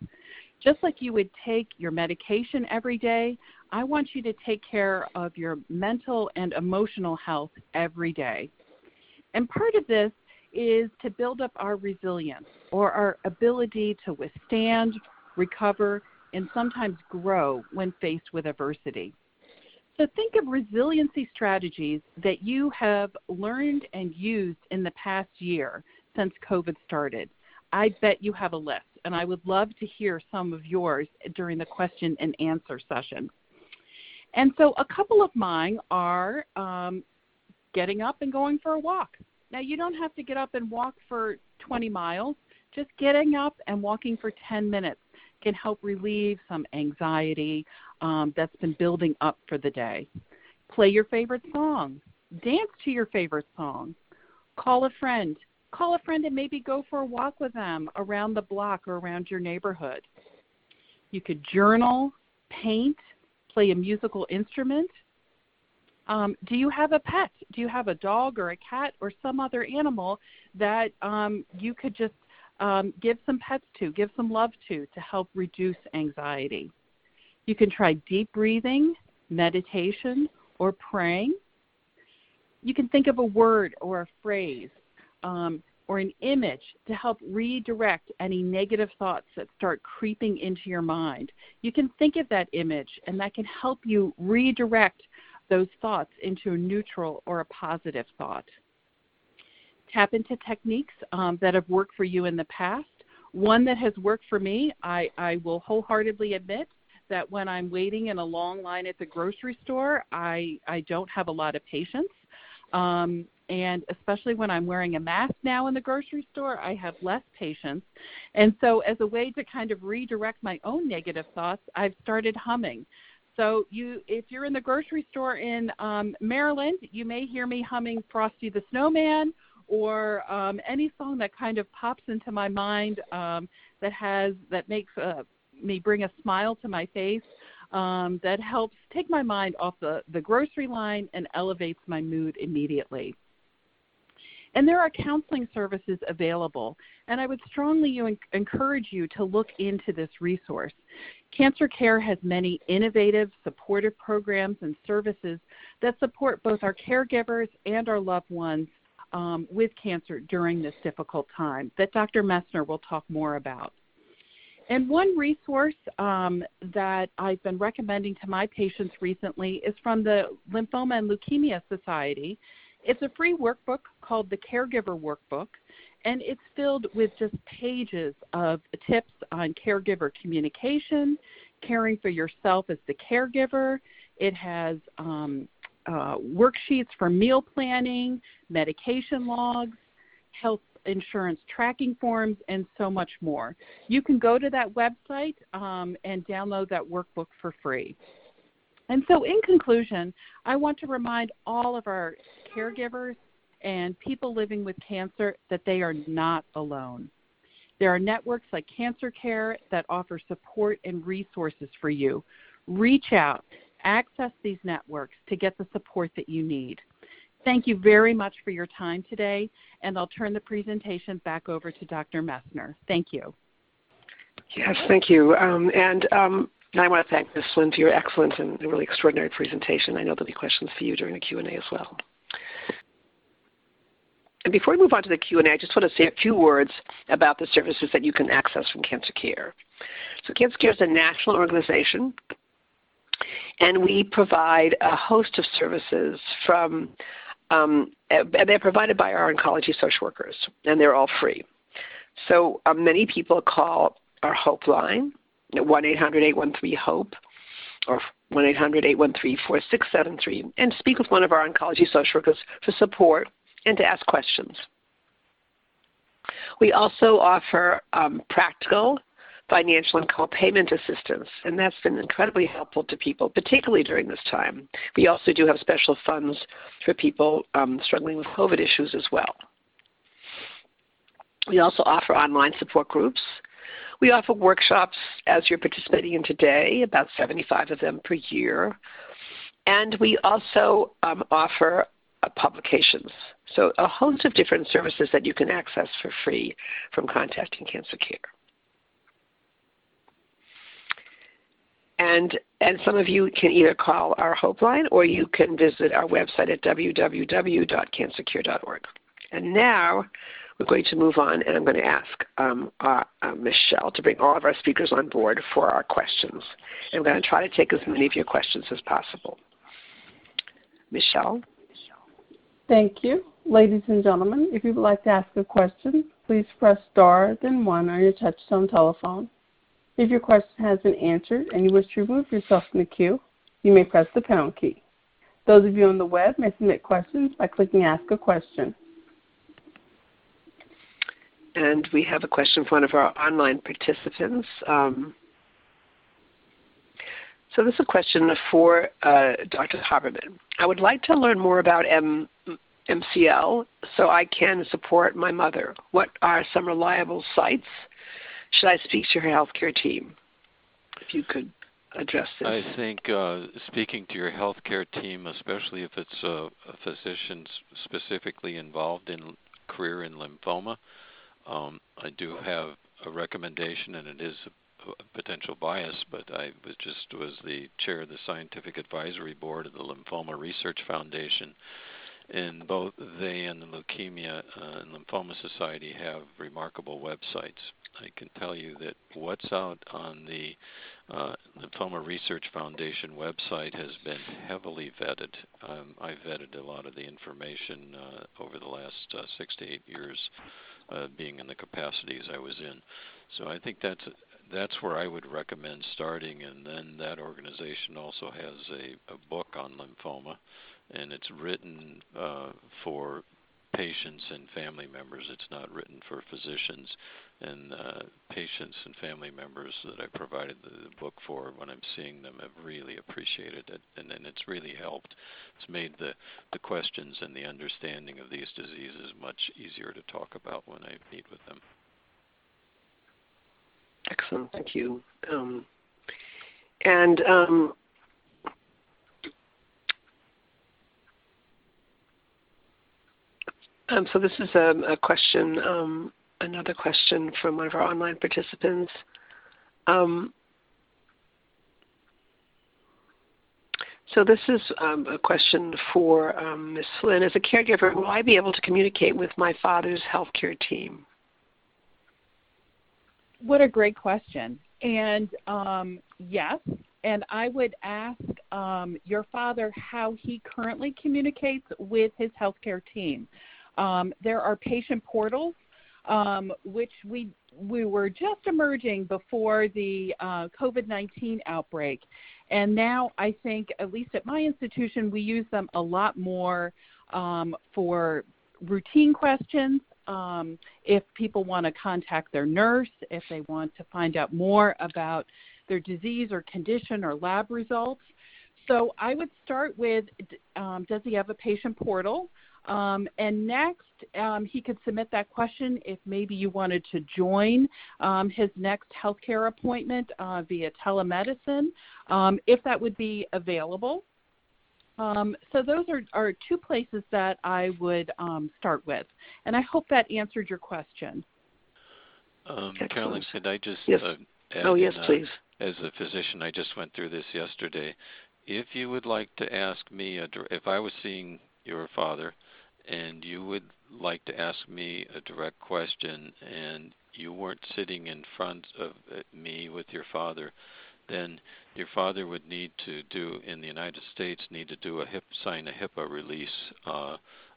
Just like you would take your medication every day, I want you to take care of your mental and emotional health every day. And part of this is to build up our resilience or our ability to withstand, recover, and sometimes grow when faced with adversity. So think of resiliency strategies that you have learned and used in the past year since COVID started. I bet you have a list, and I would love to hear some of yours during the question and answer session. And so a couple of mine are um, getting up and going for a walk. Now, you don't have to get up and walk for 20 miles. Just getting up and walking for 10 minutes can help relieve some anxiety um, that's been building up for the day. Play your favorite song. Dance to your favorite song. Call a friend. Call a friend and maybe go for a walk with them around the block or around your neighborhood. You could journal, paint, play a musical instrument? Um, do you have a pet? Do you have a dog or a cat or some other animal that um, you could just um, give some pets to, give some love to, to help reduce anxiety? You can try deep breathing, meditation, or praying. You can think of a word or a phrase um, or an image to help redirect any negative thoughts that start creeping into your mind. You can think of that image, and that can help you redirect those thoughts into a neutral or a positive thought. Tap into techniques um, that have worked for you in the past. One that has worked for me, I, I will wholeheartedly admit that when I'm waiting in a long line at the grocery store, I, I don't have a lot of patience. Um, and especially when I'm wearing a mask now in the grocery store, I have less patience. And so, as a way to kind of redirect my own negative thoughts, I've started humming. So, you, if you're in the grocery store in um, Maryland, you may hear me humming Frosty the Snowman or um, any song that kind of pops into my mind um, that has that makes uh, me bring a smile to my face um, that helps take my mind off the, the grocery line and elevates my mood immediately. And there are counseling services available, and I would strongly encourage you to look into this resource. Cancer Care has many innovative, supportive programs and services that support both our caregivers and our loved ones um, with cancer during this difficult time that Dr. Messner will talk more about. And one resource um, that I've been recommending to my patients recently is from the Lymphoma and Leukemia Society. It's a free workbook called the Caregiver Workbook, and it's filled with just pages of tips on caregiver communication, caring for yourself as the caregiver. It has um, uh, worksheets for meal planning, medication logs, health insurance tracking forms, and so much more. You can go to that website um, and download that workbook for free. And so, in conclusion, I want to remind all of our caregivers and people living with cancer that they are not alone. There are networks like Cancer Care that offer support and resources for you. Reach out, access these networks to get the support that you need. Thank you very much for your time today, and I'll turn the presentation back over to Dr. Messner. Thank you. Yes, thank you. Um, and um, I want to thank Ms. Flynn for your excellent and really extraordinary presentation. I know there'll be questions for you during the Q&A as well. And before we move on to the Q&A, I just want to say a few words about the services that you can access from Cancer Care. So Cancer Care is a national organization, and we provide a host of services from, um, they're provided by our oncology social workers, and they're all free. So um, many people call our Hope line, 1-800-813-HOPE, or 1-800-813-4673, and speak with one of our oncology social workers for support and to ask questions. We also offer um, practical financial and co-payment assistance, and that's been incredibly helpful to people, particularly during this time. We also do have special funds for people um, struggling with COVID issues as well. We also offer online support groups. We offer workshops as you're participating in today, about 75 of them per year. And we also um, offer uh, publications. So a host of different services that you can access for free from contacting Cancer Care. And, and some of you can either call our Hope Line or you can visit our website at www.cancercare.org. And now we're going to move on and I'm going to ask um, uh, uh, Michelle to bring all of our speakers on board for our questions. And I'm going to try to take as many of your questions as possible. Michelle? Thank you. Ladies and gentlemen, if you would like to ask a question, please press star then one on your touchtone telephone. If your question has been answered and you wish to remove yourself from the queue, you may press the pound key. Those of you on the web may submit questions by clicking Ask a Question. And we have a question from one of our online participants. Um, so this is a question for uh, Dr. Habermann. I would like to learn more about MCL so I can support my mother. What are some reliable sites? Should I speak to her healthcare team? If you could address this. I think uh, speaking to your healthcare team, especially if it's a, a physician specifically involved in career in lymphoma, um, I do have a recommendation, and it is a potential bias, but I was just was the chair of the scientific advisory board of the Lymphoma Research Foundation, and both they and the Leukemia uh, and Lymphoma Society have remarkable websites. I can tell you that what's out on the uh, Lymphoma Research Foundation website has been heavily vetted. Um, I vetted a lot of the information uh, over the last uh, six to eight years, uh, being in the capacities I was in. So I think that's that's where I would recommend starting. And then that organization also has a, a book on lymphoma, and it's written uh, for patients and family members. It's not written for physicians. And uh, patients and family members that I provided the, the book for, when I'm seeing them, have really appreciated it, and, and it's really helped. It's made the the questions and the understanding of these diseases much easier to talk about when I meet with them. Excellent, thank you. Um, and um, um, so this is a, a question, um, another question from one of our online participants. Um, so this is um, a question for um, Ms. Flynn. As a caregiver, will I be able to communicate with my father's healthcare team? What a great question. And um, yes, and I would ask um, your father how he currently communicates with his healthcare team. Um, there are patient portals um, which we we were just emerging before the uh, COVID-19 outbreak, and now I think, at least at my institution, we use them a lot more um, for routine questions. Um, if people want to contact their nurse, if they want to find out more about their disease or condition or lab results. So I would start with um, Does he have a patient portal? Um, and next, um, he could submit that question if maybe you wanted to join um, his next healthcare appointment uh, via telemedicine, um, if that would be available. Um, so those are, are two places that I would um, start with, and I hope that answered your question. Carolyn, could I just yes. uh, add oh yes, in, uh, please. As a physician, I just went through this yesterday. If you would like to ask me, a, if I was seeing your father and you would like to ask me a direct question and you weren't sitting in front of uh, me with your father, then your father would need to do in the United States need to do a HIP sign a HIPAA release. Uh,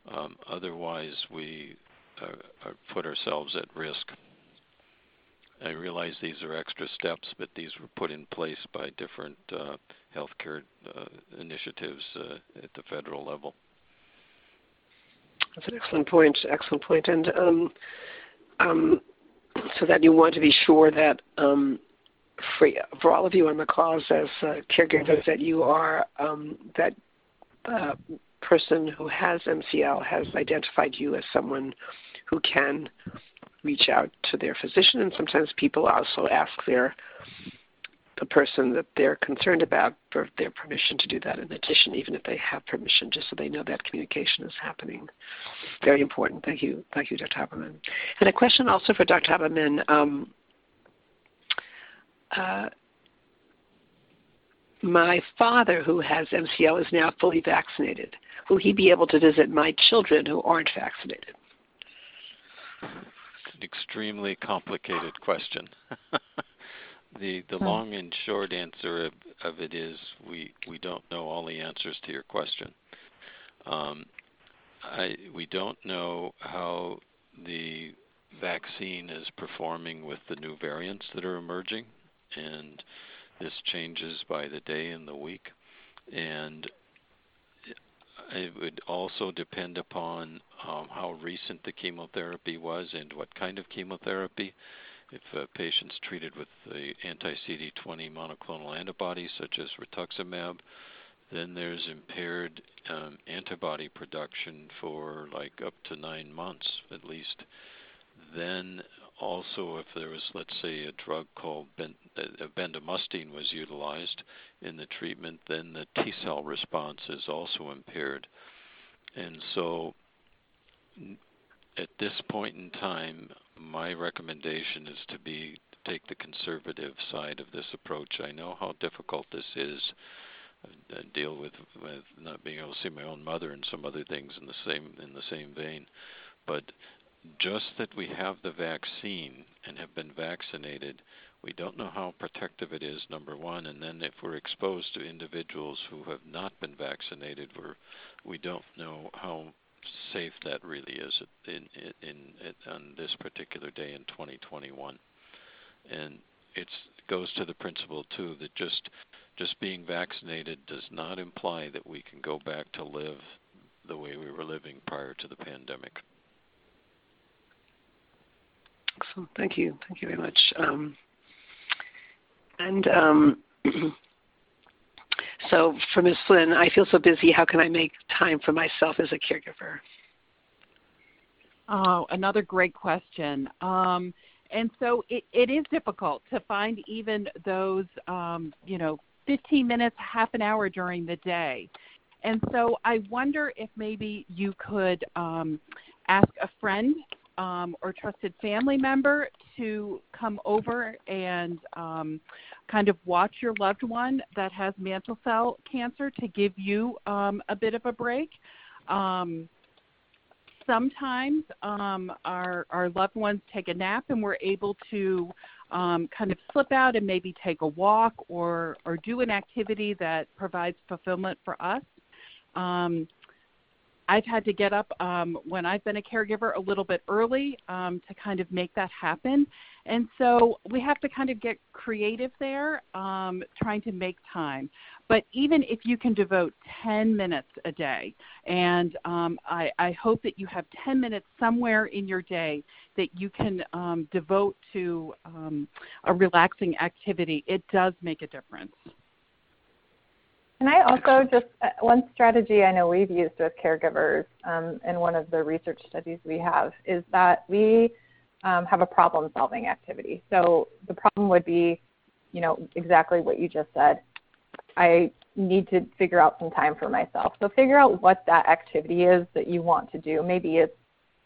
um, otherwise, we uh, put ourselves at risk. I realize these are extra steps, but these were put in place by different uh, healthcare uh, initiatives uh, at the federal level. That's an excellent point. Excellent point. And um, um, so that you want to be sure that um, for, for all of you on the calls as uh, caregivers that you are um, that uh, person who has MCL has identified you as someone who can reach out to their physician, and sometimes people also ask their the person that they're concerned about for their permission to do that in addition, even if they have permission, just so they know that communication is happening. Very important. Thank you. Thank you, Dr. Habermann. And a question also for Dr. Habermann. Um, uh, my father, who has MCL, is now fully vaccinated. Will he be able to visit my children who aren't vaccinated? It's an extremely complicated question. The the hmm. long and short answer of, of it is we we don't know all the answers to your question. Um, I we don't know how the vaccine is performing with the new variants that are emerging, and this changes by the day and the week, and it would also depend upon um, how recent the chemotherapy was and what kind of chemotherapy if a patient's treated with the anti-CD20 monoclonal antibodies such as rituximab, then there's impaired um, antibody production for like up to nine months at least. Then also, if there was, let's say, a drug called uh, bendamustine was utilized in the treatment, then the T cell response is also impaired. And so, at this point in time, my recommendation is to be take the conservative side of this approach. I know how difficult this is. Uh, deal with with not being able to see my own mother and some other things in the same in the same vein, but just that we have the vaccine and have been vaccinated, we don't know how protective it is. Number one, and then if we're exposed to individuals who have not been vaccinated, we're we don't know how safe that really is in, in, in, on this particular day in 2021. And it goes to the principle too that just just being vaccinated does not imply that we can go back to live the way we were living prior to the pandemic. Excellent. Thank you. Thank you very much. Um, and um, So for Ms. Flynn, I feel so busy. How can I make time for myself as a caregiver? Oh, another great question. Um, and so it, it is difficult to find even those, um, you know, 15 minutes, half an hour during the day. And so I wonder if maybe you could um, ask a friend um, or trusted family member to come over and um, kind of watch your loved one that has mantle cell cancer to give you um, a bit of a break. Um, sometimes um, our, our loved ones take a nap and we're able to um, kind of slip out and maybe take a walk or, or do an activity that provides fulfillment for us. Um, I've had to get up um, when I've been a caregiver a little bit early um, to kind of make that happen. And so we have to kind of get creative there, um, trying to make time. But even if you can devote 10 minutes a day, and um, I, I, hope that you have 10 minutes somewhere in your day that you can um, devote to um, a relaxing activity, it does make a difference. And I also just uh, one strategy I know we've used with caregivers um, in one of the research studies we have is that we um, have a problem solving activity. So the problem would be, you know, exactly what you just said. I need to figure out some time for myself. So figure out what that activity is that you want to do. Maybe it's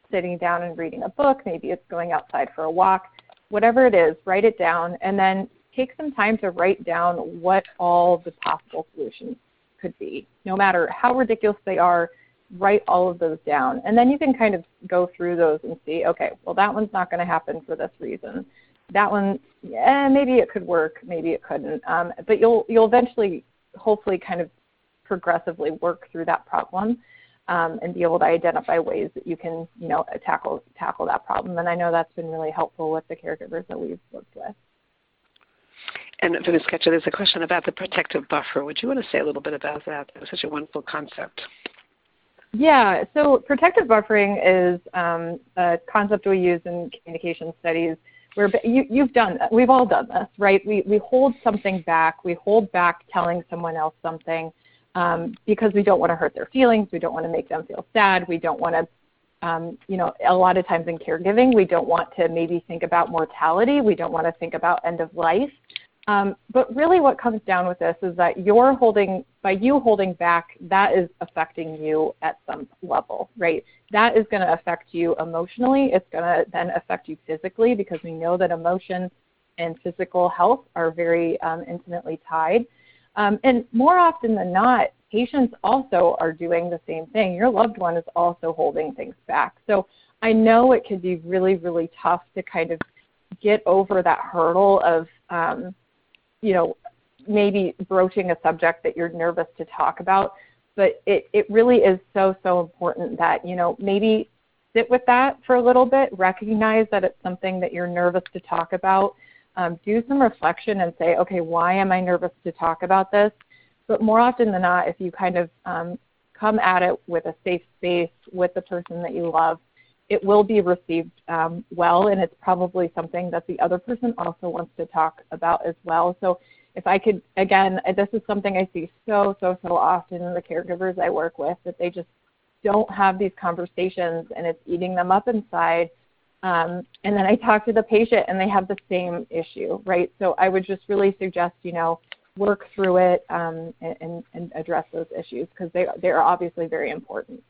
sitting down and reading a book, maybe it's going outside for a walk. Whatever it is, write it down and then take some time to write down what all the possible solutions could be. No matter how ridiculous they are, write all of those down. And then you can kind of go through those and see, okay, well, that one's not going to happen for this reason. That one, yeah, maybe it could work, maybe it couldn't. Um, but you'll, you'll eventually, hopefully, kind of progressively work through that problem. Um, and be able to identify ways that you can, you know, tackle tackle that problem. And I know that's been really helpful with the caregivers that we've worked with. And for Ms. Ketcher, there's a question about the protective buffer. Would you want to say a little bit about that? It was such a wonderful concept. Yeah, so protective buffering is um, a concept we use in communication studies where you, you've done that. We've all done this, right? We, we hold something back. We hold back telling someone else something um, because we don't want to hurt their feelings. We don't want to make them feel sad. We don't want to um, you know, a lot of times in caregiving, we don't want to maybe think about mortality. We don't want to think about end of life. Um, but really what comes down with this is that you're holding, by you holding back, that is affecting you at some level, right? That is going to affect you emotionally. It's going to then affect you physically because we know that emotion and physical health are very um, intimately tied. Um, and more often than not, patients also are doing the same thing. Your loved one is also holding things back. So I know it can be really, really tough to kind of get over that hurdle of, um, you know, maybe broaching a subject that you're nervous to talk about. But it, it really is so, so important that, you know, maybe sit with that for a little bit, recognize that it's something that you're nervous to talk about, um, do some reflection and say, okay, why am I nervous to talk about this? But more often than not, if you kind of um, come at it with a safe space with the person that you love, it will be received um, well, and it's probably something that the other person also wants to talk about as well. So, if I could, again, this is something I see so, so, so often in the caregivers I work with that they just don't have these conversations and it's eating them up inside. Um, and then I talk to the patient and they have the same issue, right? So I would just really suggest, you know, work through it um, and, and, address those issues because they, they are obviously very important.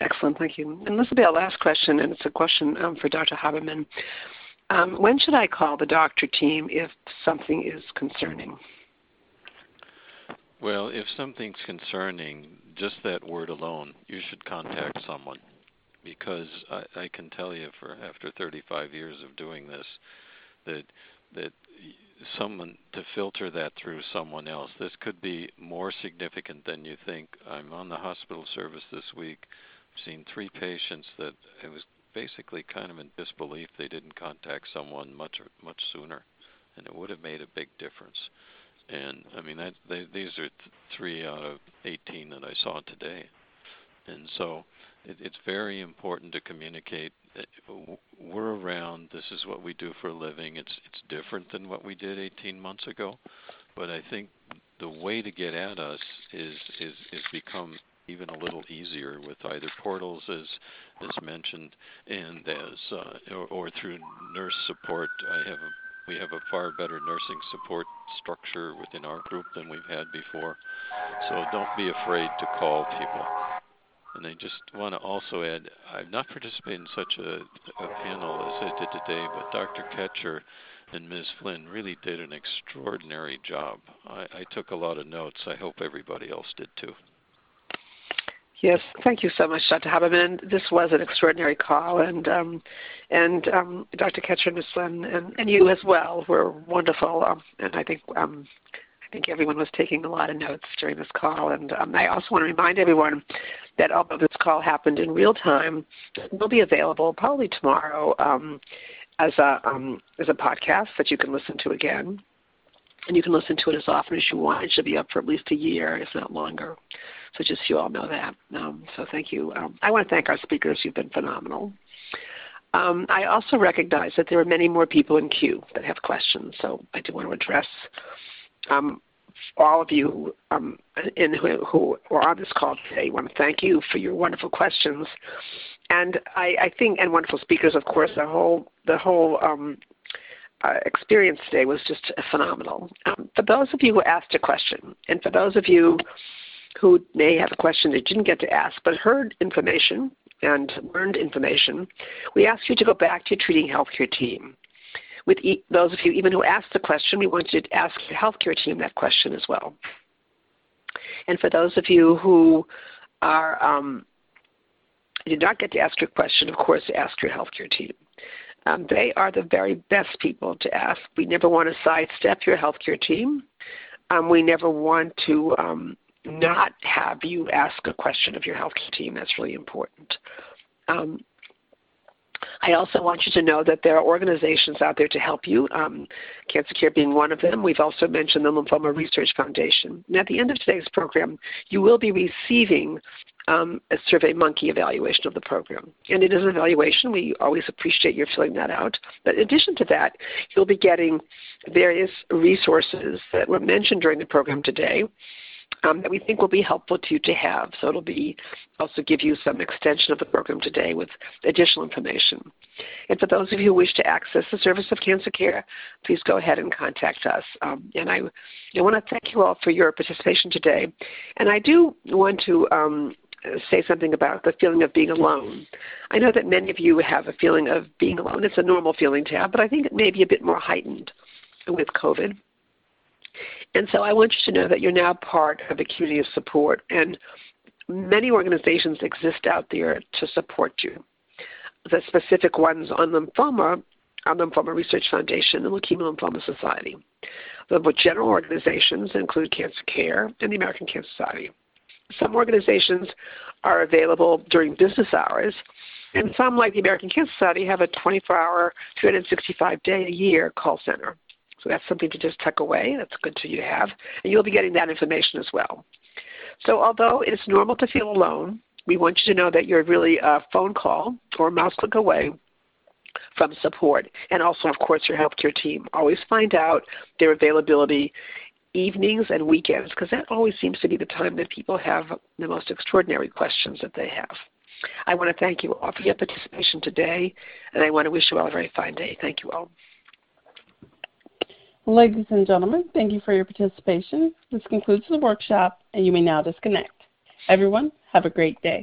Excellent, thank you. And this will be our last question, and it's a question um, for Dr. Habermann. Um, when should I call the doctor team if something is concerning? Well, if something's concerning, just that word alone, you should contact someone because I, I can tell you for after 35 years of doing this that that someone to filter that through someone else. This could be more significant than you think. I'm on the hospital service this week seen three patients that it was basically kind of in disbelief they didn't contact someone much much sooner, and it would have made a big difference. And I mean, that, they, these are th- three out of 18 that I saw today, and so it, it's very important to communicate. Eh, we're around. This is what we do for a living. It's it's different than what we did 18 months ago, but I think the way to get at us is is is become even a little easier with either portals as as mentioned and as uh, or, or, through nurse support. I have a we have a far better nursing support structure within our group than we've had before. So don't be afraid to call people. And I just want to also add, I've not participated in such a, a panel as I did today, but Dr. Ketcher and Ms. Flynn really did an extraordinary job. I, I took a lot of notes. I hope everybody else did too. Yes, thank you so much, Dr. Habermann. This was an extraordinary call, and um, and um, Dr. Ketcher and, and and you as well were wonderful. Um, and I think um, I think everyone was taking a lot of notes during this call. And um, I also want to remind everyone that although this call happened in real time, it will be available probably tomorrow um, as a um, as a podcast that you can listen to again. And you can listen to it as often as you want. It should be up for at least a year, if not longer. So just so you all know that. Um, so thank you. Um, I want to thank our speakers. You've been phenomenal. Um, I also recognize that there are many more people in queue that have questions, so I do want to address um, all of you um, in who, who are on this call today. I want to thank you for your wonderful questions, and I, I think and wonderful speakers, of course. The whole the whole um, uh, experience today was just phenomenal. Um, for those of you who asked a question, and for those of you who may have a question they didn't get to ask but heard information and learned information, we ask you to go back to your treating healthcare team. With e- those of you even who asked the question, we want you to ask your healthcare team that question as well. And for those of you who are um, did not get to ask your question, of course, ask your healthcare team. Um, they are the very best people to ask. We never want to sidestep your healthcare team. Um, we never want to um, not have you ask a question of your healthcare team. That's really important. Um, I also want you to know that there are organizations out there to help you, um, Cancer Care being one of them. We've also mentioned the Lymphoma Research Foundation. And at the end of today's program, you will be receiving um, a Survey Monkey evaluation of the program. And it is an evaluation. We always appreciate your filling that out. But in addition to that, you'll be getting various resources that were mentioned during the program today um, that we think will be helpful to you to have. So it'll be also give you some extension of the program today with additional information. And for those of you who wish to access the service of cancer care, please go ahead and contact us. Um, and I, I want to thank you all for your participation today. And I do want to um, say something about the feeling of being alone. I know that many of you have a feeling of being alone. It's a normal feeling to have, but I think it may be a bit more heightened with COVID. And so I want you to know that you're now part of a community of support, and many organizations exist out there to support you. The specific ones on lymphoma are Lymphoma Research Foundation and the Leukemia Lymphoma Society. The general organizations include Cancer Care and the American Cancer Society. Some organizations are available during business hours, and some, like the American Cancer Society, have a 24 hour, 365 day a year call center. So that's something to just tuck away. That's good for you to have. And you'll be getting that information as well. So although it's normal to feel alone, we want you to know that you're really a phone call or a mouse click away from support. And also, of course, your healthcare team. Always find out their availability evenings and weekends because that always seems to be the time that people have the most extraordinary questions that they have. I want to thank you all for your participation today, and I want to wish you all a very fine day. Thank you all. Ladies and gentlemen, thank you for your participation. This concludes the workshop, and you may now disconnect. Everyone, have a great day.